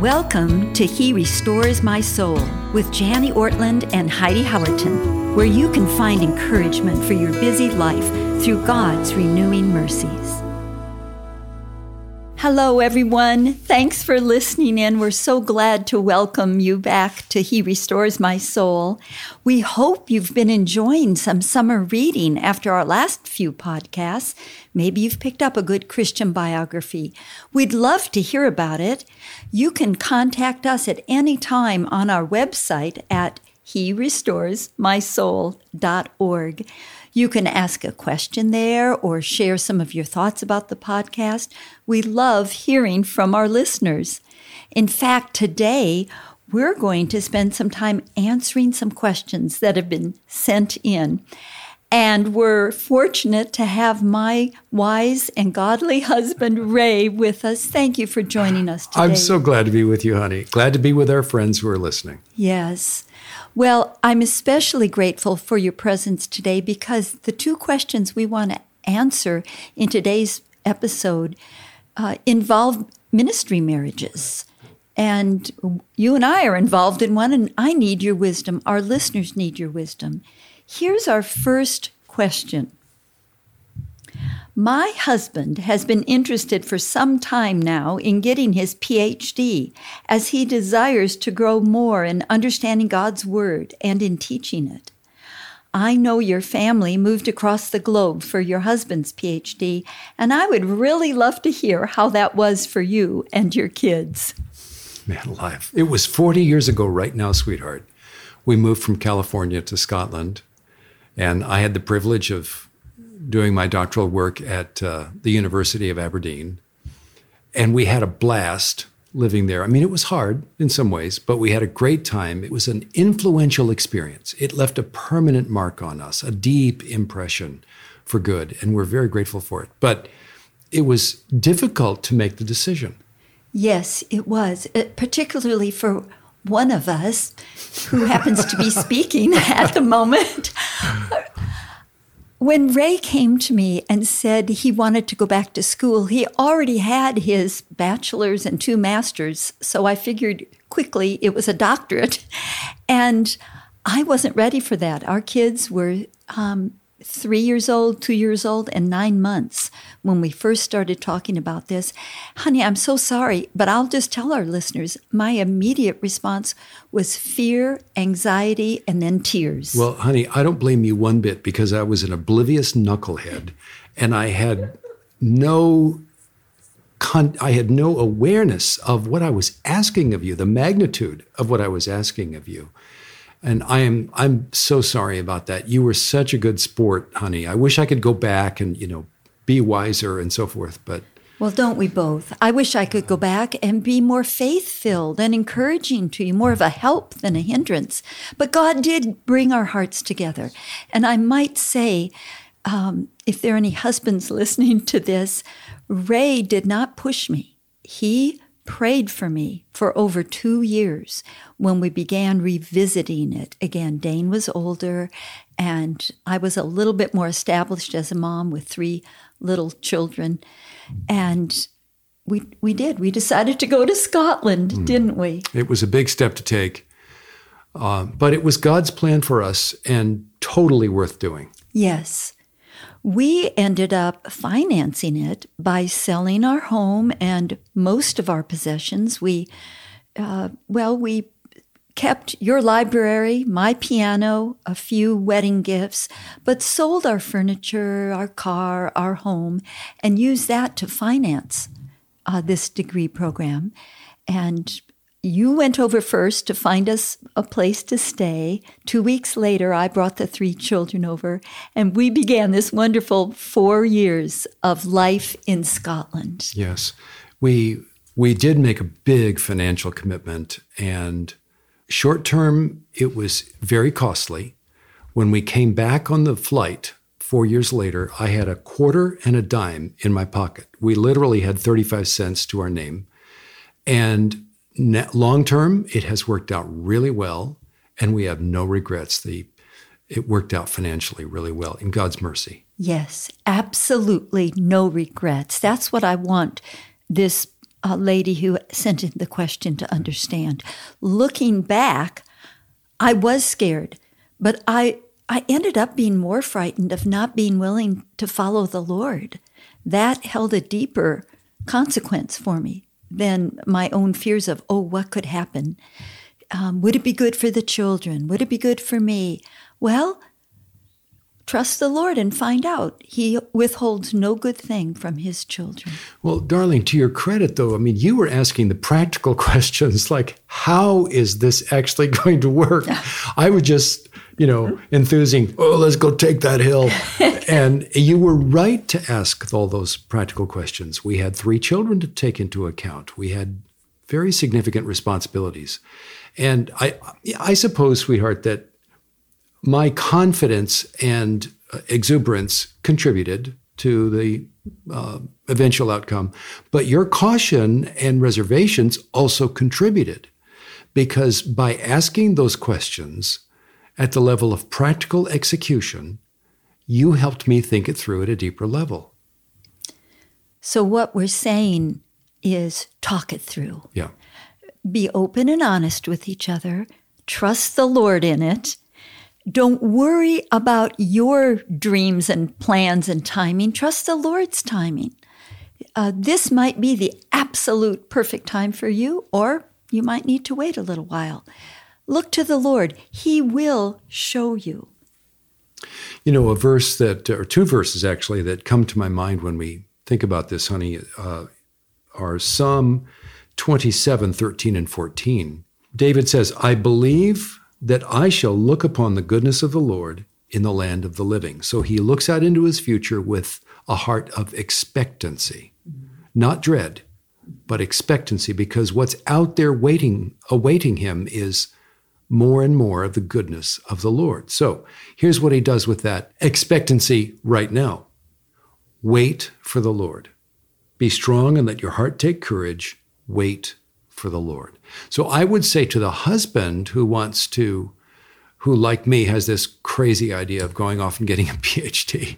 Welcome to He Restores My Soul with Jani Ortlund and Heidi Howerton, where you can find encouragement for your busy life through God's renewing mercies. Hello, everyone. Thanks for listening in. We're so glad to welcome you back to He Restores My Soul. We hope you've been enjoying some summer reading after our last few podcasts. Maybe you've picked up a good Christian biography. We'd love to hear about it. You can contact us at any time on our website at herestoresmysoul.org. You can ask a question there or share some of your thoughts about the podcast. We love hearing from our listeners. In fact, today we're going to spend some time answering some questions that have been sent in. And we're fortunate to have my wise and godly husband, Ray, with us. Thank you for joining us today. I'm so glad to be with you, honey. Glad to be with our friends who are listening. Yes. Well, I'm especially grateful for your presence today because the two questions we want to answer in today's episode uh, involve ministry marriages. And you and I are involved in one, and I need your wisdom. Our listeners need your wisdom. Here's our first question my husband has been interested for some time now in getting his PhD as he desires to grow more in understanding God's Word and in teaching it. I know your family moved across the globe for your husband's PhD, and I would really love to hear how that was for you and your kids. Man alive. It was 40 years ago, right now, sweetheart. We moved from California to Scotland, and I had the privilege of doing my doctoral work at uh, the University of Aberdeen. And we had a blast living there. I mean, it was hard in some ways, but we had a great time. It was an influential experience. It left a permanent mark on us, a deep impression for good. And we're very grateful for it. But it was difficult to make the decision. Yes, it was, it, uh, particularly for one of us who happens to be speaking at the moment. When Ray came to me and said he wanted to go back to school, he already had his bachelor's and two masters. So I figured quickly it was a doctorate. And I wasn't ready for that. Our kids were um, three years old, two years old, and nine months when we first started talking about this. Honey, I'm so sorry, but I'll just tell our listeners my immediate response was fear, anxiety, and then tears. Well, honey, I don't blame you one bit because I was an oblivious knucklehead and I had no. Con- I had no awareness of what I was asking of you, the magnitude of what I was asking of you. And I am I'm so sorry about that. You were such a good sport, honey. I wish I could go back and, you know, be wiser and so forth, but well, don't we both? I wish I could go back and be more faith filled and encouraging to you, more of a help than a hindrance. But God did bring our hearts together. And I might say, um, if there are any husbands listening to this, Ray did not push me. He prayed for me for over two years when we began revisiting it. Again, Dane was older and I was a little bit more established as a mom with three little children. And we, we did. We decided to go to Scotland, mm. didn't we? It was a big step to take. Uh, but it was God's plan for us and totally worth doing. Yes. We ended up financing it by selling our home and most of our possessions. We, uh, well, we kept your library, my piano, a few wedding gifts, but sold our furniture, our car, our home, and used that to finance uh, this degree program. And you went over first to find us a place to stay. Two weeks later, I brought the three children over, and we began this wonderful four years of life in Scotland. Yes, we we did make a big financial commitment, and short term, it was very costly. When we came back on the flight four years later, I had a quarter and a dime in my pocket. We literally had 35 cents to our name. And long term, it has worked out really well, and we have no regrets. The it worked out financially really well in God's mercy. Yes, absolutely no regrets. That's what I want this uh, lady who sent in the question to understand. Looking back, I was scared, but I I ended up being more frightened of not being willing to follow the Lord. That held a deeper consequence for me than my own fears of, oh, what could happen? Um, would it be good for the children? Would it be good for me? Well, trust the Lord and find out. He withholds no good thing from his children. Well, darling, to your credit, though, I mean, you were asking the practical questions like, how is this actually going to work? I would just, you know, enthusing, oh, let's go take that hill. and you were right to ask all those practical questions. We had three children to take into account, we had very significant responsibilities. And I, I suppose, sweetheart, that my confidence and uh, exuberance contributed to the uh, eventual outcome, but your caution and reservations also contributed because by asking those questions at the level of practical execution, you helped me think it through at a deeper level. So, what we're saying is talk it through. Yeah. Be open and honest with each other, trust the Lord in it, don't worry about your dreams and plans and timing. Trust the Lord's timing. Uh, this might be the absolute perfect time for you, or you might need to wait a little while. Look to the Lord, He will show you. You know, a verse that, or two verses actually, that come to my mind when we think about this, honey, uh, are Psalm 27 13 and 14. David says, I believe that I shall look upon the goodness of the Lord in the land of the living. So he looks out into his future with a heart of expectancy, not dread, but expectancy, because what's out there waiting, awaiting him is more and more of the goodness of the Lord. So here's what he does with that expectancy right now wait for the Lord. Be strong and let your heart take courage. Wait for the Lord. So I would say to the husband who wants to, who like me has this crazy idea of going off and getting a PhD,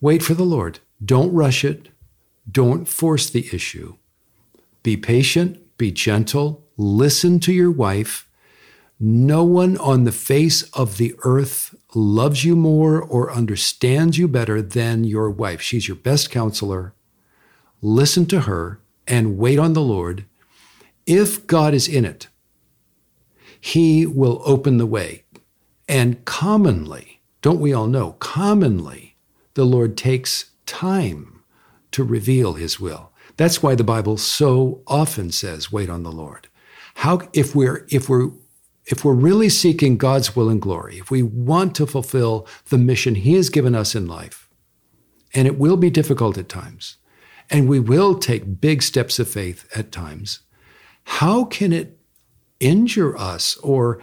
wait for the Lord. Don't rush it. Don't force the issue. Be patient, be gentle, listen to your wife. No one on the face of the earth loves you more or understands you better than your wife. She's your best counselor. Listen to her and wait on the Lord if God is in it, He will open the way. And commonly, don't we all know, commonly, the Lord takes time to reveal His will. That's why the Bible so often says, wait on the Lord. How, if we're, if we're, if we're really seeking God's will and glory, if we want to fulfill the mission He has given us in life, and it will be difficult at times, and we will take big steps of faith at times, how can it injure us or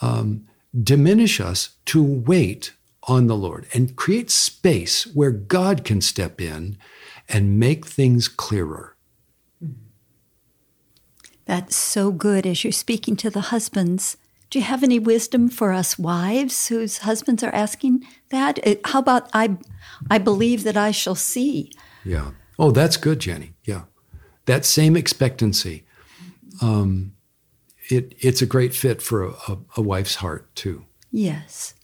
um, diminish us to wait on the Lord and create space where God can step in and make things clearer? That's so good as you're speaking to the husbands. Do you have any wisdom for us wives whose husbands are asking that? How about I I believe that I shall see? Yeah. Oh, that's good, Jenny. Yeah. That same expectancy um, it, it's a great fit for a, a, a wife's heart, too. Yes.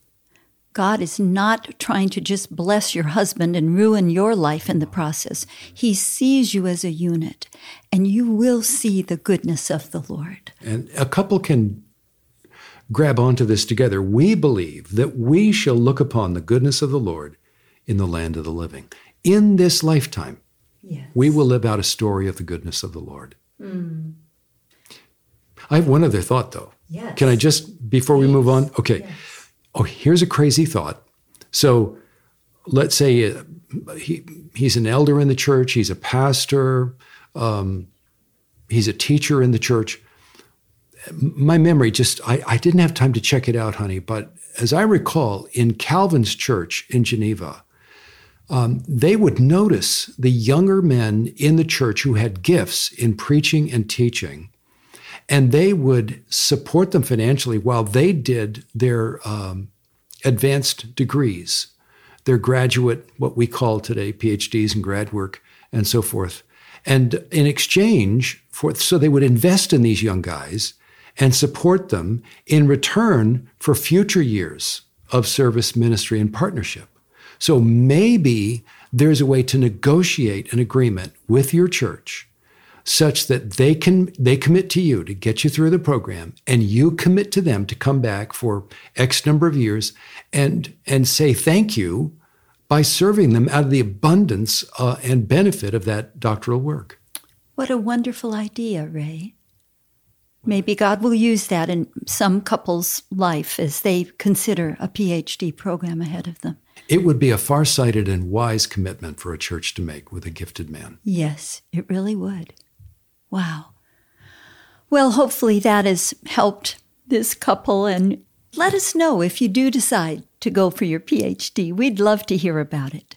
God is not trying to just bless your husband and ruin your life in the process. He sees you as a unit, and you will see the goodness of the Lord. And a couple can grab onto this together. We believe that we shall look upon the goodness of the Lord in the land of the living. In this lifetime, yes. we will live out a story of the goodness of the Lord. Mm. I have one other thought, though. Yes. Can I just, before we move on? Okay. Yes. Oh, here's a crazy thought. So let's say uh, he, he's an elder in the church, he's a pastor, um, he's a teacher in the church. My memory just, I, I didn't have time to check it out, honey, but as I recall, in Calvin's church in Geneva, um, they would notice the younger men in the church who had gifts in preaching and teaching and they would support them financially while they did their um, advanced degrees, their graduate, what we call today PhDs and grad work, and so forth. And in exchange for, so they would invest in these young guys and support them in return for future years of service, ministry, and partnership. So maybe there's a way to negotiate an agreement with your church such that they can they commit to you to get you through the program and you commit to them to come back for x number of years and and say thank you by serving them out of the abundance uh, and benefit of that doctoral work. What a wonderful idea ray. Maybe god will use that in some couple's life as they consider a phd program ahead of them. It would be a far-sighted and wise commitment for a church to make with a gifted man. Yes it really would Wow. Well, hopefully that has helped this couple. And let us know if you do decide to go for your PhD. We'd love to hear about it.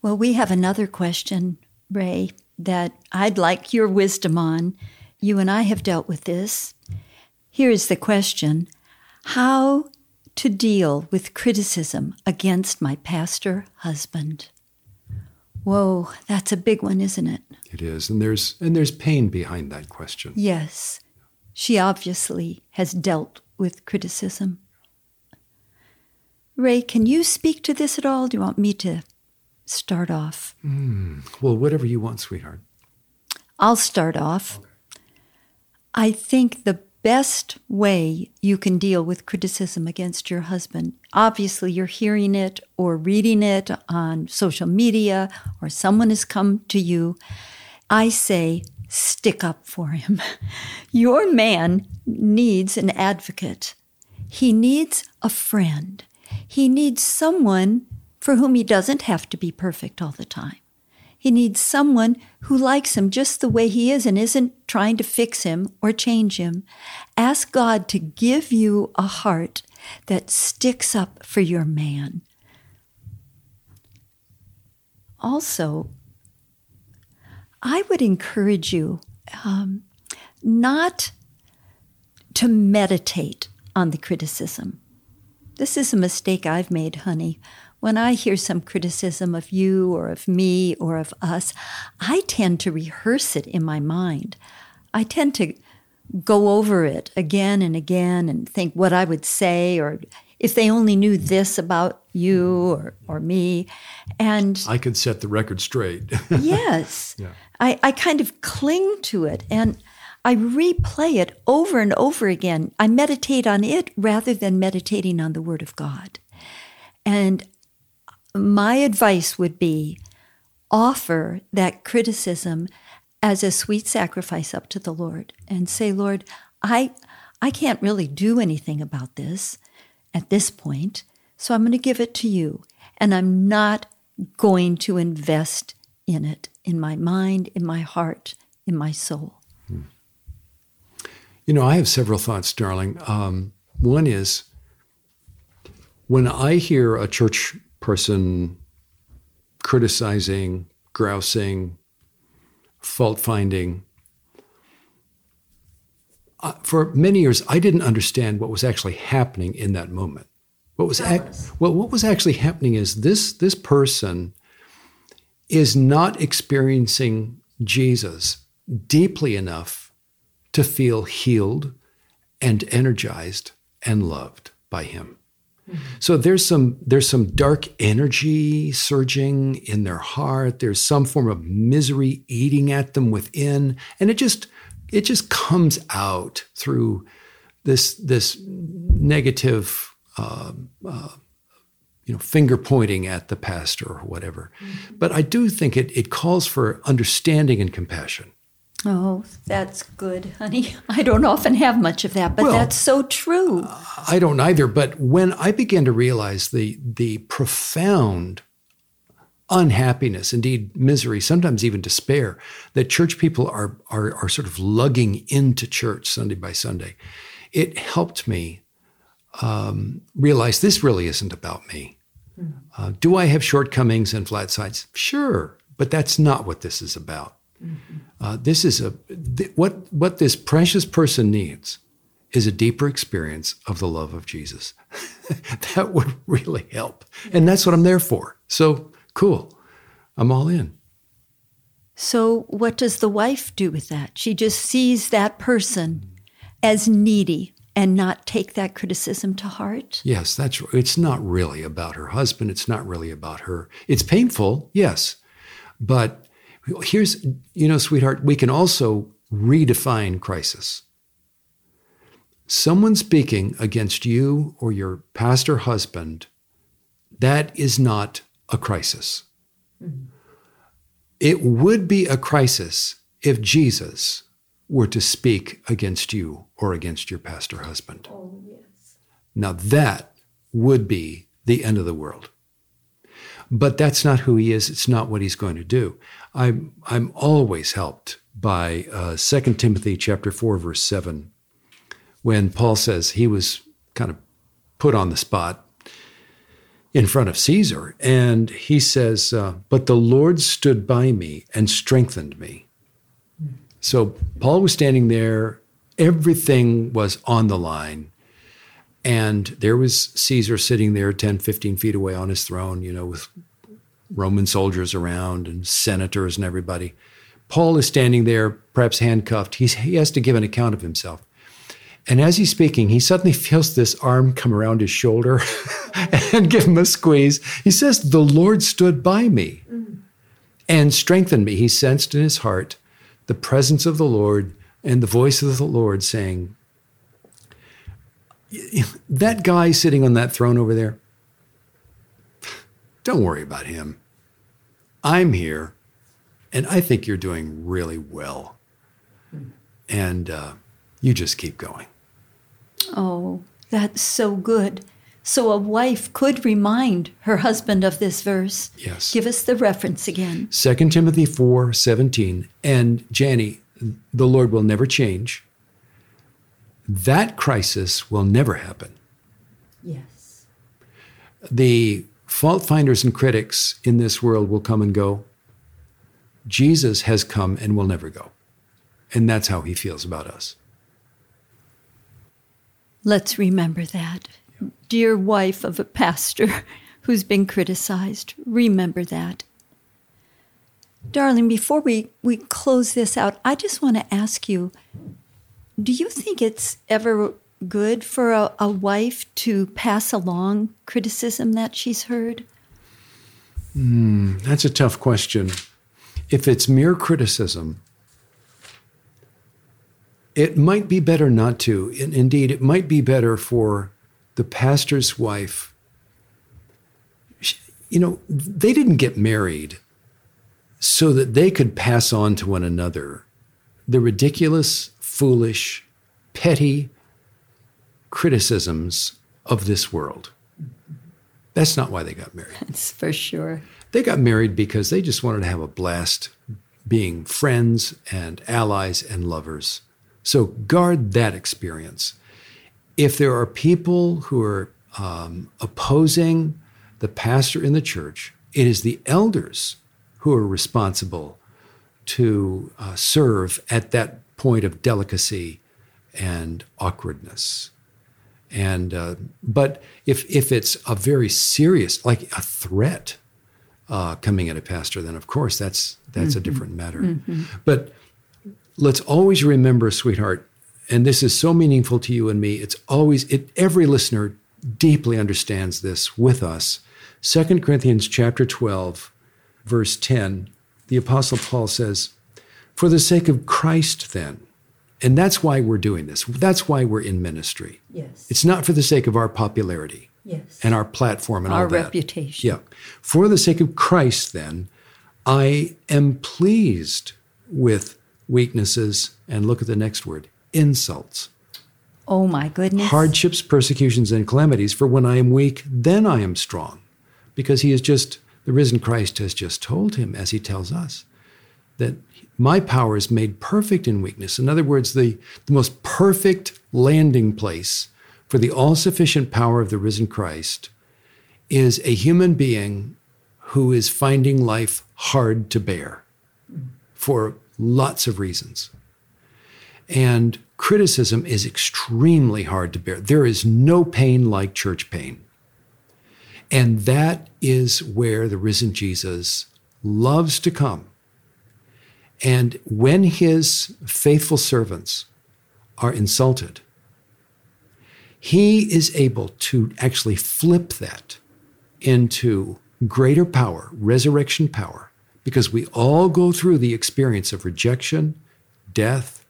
Well, we have another question, Ray, that I'd like your wisdom on. You and I have dealt with this. Here is the question How to deal with criticism against my pastor husband? Whoa, that's a big one, isn't it? It is. And there's and there's pain behind that question. Yes. She obviously has dealt with criticism. Ray, can you speak to this at all? Do you want me to start off? Mm, well, whatever you want, sweetheart. I'll start off. Okay. I think the best way you can deal with criticism against your husband. Obviously, you're hearing it or reading it on social media, or someone has come to you. I say, stick up for him. Your man needs an advocate. He needs a friend. He needs someone for whom he doesn't have to be perfect all the time. He needs someone who likes him just the way he is and isn't trying to fix him or change him. Ask God to give you a heart that sticks up for your man. Also, I would encourage you um, not to meditate on the criticism. This is a mistake I've made, honey when I hear some criticism of you or of me or of us, I tend to rehearse it in my mind. I tend to go over it again and again and think what I would say or if they only knew this about you or, or me. And I could set the record straight. yes. Yeah. I, I kind of cling to it and I replay it over and over again. I meditate on it rather than meditating on the Word of God. And my advice would be offer that criticism as a sweet sacrifice up to the Lord and say, Lord, I, I can't really do anything about this at this point, so I'm going to give it to you. And I'm not going to invest in it, in my mind, in my heart, in my soul. You know, I have several thoughts, darling. Um, one is when I hear a church person criticizing, grousing, fault finding. Uh, for many years, I didn't understand what was actually happening in that moment. What was ac- well, what was actually happening is this this person is not experiencing Jesus deeply enough to feel healed and energized and loved by him. So there's some there's some dark energy surging in their heart. There's some form of misery eating at them within, and it just it just comes out through this this negative. Uh, uh, you know, finger pointing at the pastor or whatever. Mm-hmm. But I do think it, it calls for understanding and compassion. Oh, that's good, honey. I don't often have much of that, but well, that's so true. I don't either. But when I began to realize the the profound unhappiness, indeed misery, sometimes even despair, that church people are are, are sort of lugging into church Sunday by Sunday, it helped me um, realize this really isn't about me. Hmm. Uh, do I have shortcomings and flat sides? Sure, but that's not what this is about. Mm-hmm. Uh, this is a th- what what this precious person needs is a deeper experience of the love of Jesus. that would really help, and that's what I'm there for. So cool, I'm all in. So, what does the wife do with that? She just sees that person as needy and not take that criticism to heart? Yes, that's it's not really about her husband, it's not really about her. It's painful, yes. But here's you know, sweetheart, we can also redefine crisis. Someone speaking against you or your pastor husband, that is not a crisis. Mm-hmm. It would be a crisis if Jesus were to speak against you or against your pastor husband. Oh, yes. Now that would be the end of the world. But that's not who he is. It's not what he's going to do. I'm, I'm always helped by uh, 2 Timothy chapter 4, verse 7, when Paul says he was kind of put on the spot in front of Caesar. And he says, uh, But the Lord stood by me and strengthened me. So Paul was standing there, everything was on the line. And there was Caesar sitting there 10, 15 feet away on his throne, you know, with Roman soldiers around and senators and everybody. Paul is standing there, perhaps handcuffed. He's, he has to give an account of himself. And as he's speaking, he suddenly feels this arm come around his shoulder and give him a squeeze. He says, The Lord stood by me and strengthened me. He sensed in his heart the presence of the Lord and the voice of the Lord saying, That guy sitting on that throne over there, don't worry about him. I'm here, and I think you're doing really well. And uh, you just keep going. Oh, that's so good. So a wife could remind her husband of this verse. Yes. Give us the reference again. 2 Timothy 4 17. And Jani, the Lord will never change. That crisis will never happen. Yes. The fault finders and critics in this world will come and go. Jesus has come and will never go. And that's how he feels about us. Let's remember that. Dear wife of a pastor who's been criticized, remember that. Darling, before we, we close this out, I just want to ask you do you think it's ever good for a, a wife to pass along criticism that she's heard? Mm, that's a tough question. If it's mere criticism, it might be better not to. Indeed, it might be better for the pastor's wife. You know, they didn't get married so that they could pass on to one another the ridiculous, foolish, petty criticisms of this world. That's not why they got married. That's for sure. They got married because they just wanted to have a blast being friends and allies and lovers. So guard that experience. If there are people who are um, opposing the pastor in the church, it is the elders who are responsible to uh, serve at that point of delicacy and awkwardness. And uh, but if if it's a very serious, like a threat uh, coming at a pastor, then of course that's that's mm-hmm. a different matter. Mm-hmm. But let's always remember, sweetheart, and this is so meaningful to you and me. It's always it every listener deeply understands this with us. 2 Corinthians chapter 12, verse 10, the apostle Paul says, "For the sake of Christ then." And that's why we're doing this. That's why we're in ministry. Yes. It's not for the sake of our popularity. Yes. And our platform and our all that. Our reputation. Yeah. For the sake of Christ then, I am pleased with weaknesses, and look at the next word insults. Oh my goodness. Hardships, persecutions, and calamities, for when I am weak, then I am strong. Because he has just, the risen Christ has just told him, as he tells us, that my power is made perfect in weakness. In other words, the, the most perfect landing place for the all sufficient power of the risen Christ is a human being who is finding life hard to bear for lots of reasons. And criticism is extremely hard to bear. There is no pain like church pain. And that is where the risen Jesus loves to come And when his faithful servants are insulted, he is able to actually flip that into greater power, resurrection power, because we all go through the experience of rejection, death,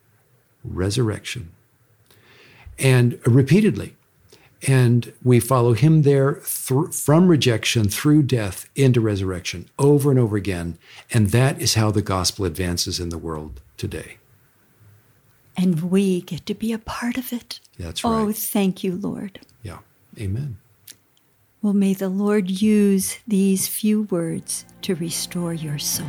resurrection, and repeatedly. And we follow him there th- from rejection through death into resurrection over and over again. And that is how the gospel advances in the world today. And we get to be a part of it. That's oh, right. Oh, thank you, Lord. Yeah. Amen. Well, may the Lord use these few words to restore your soul.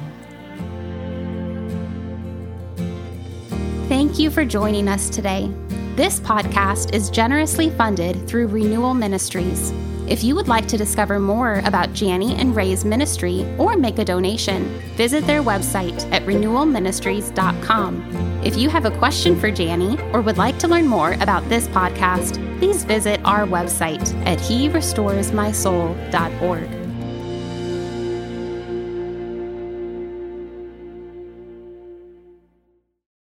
Thank you for joining us today. This podcast is generously funded through Renewal Ministries. If you would like to discover more about Jani and Ray's ministry or make a donation, visit their website at renewalministries.com. If you have a question for Jani or would like to learn more about this podcast, please visit our website at herestoresmysoul.org.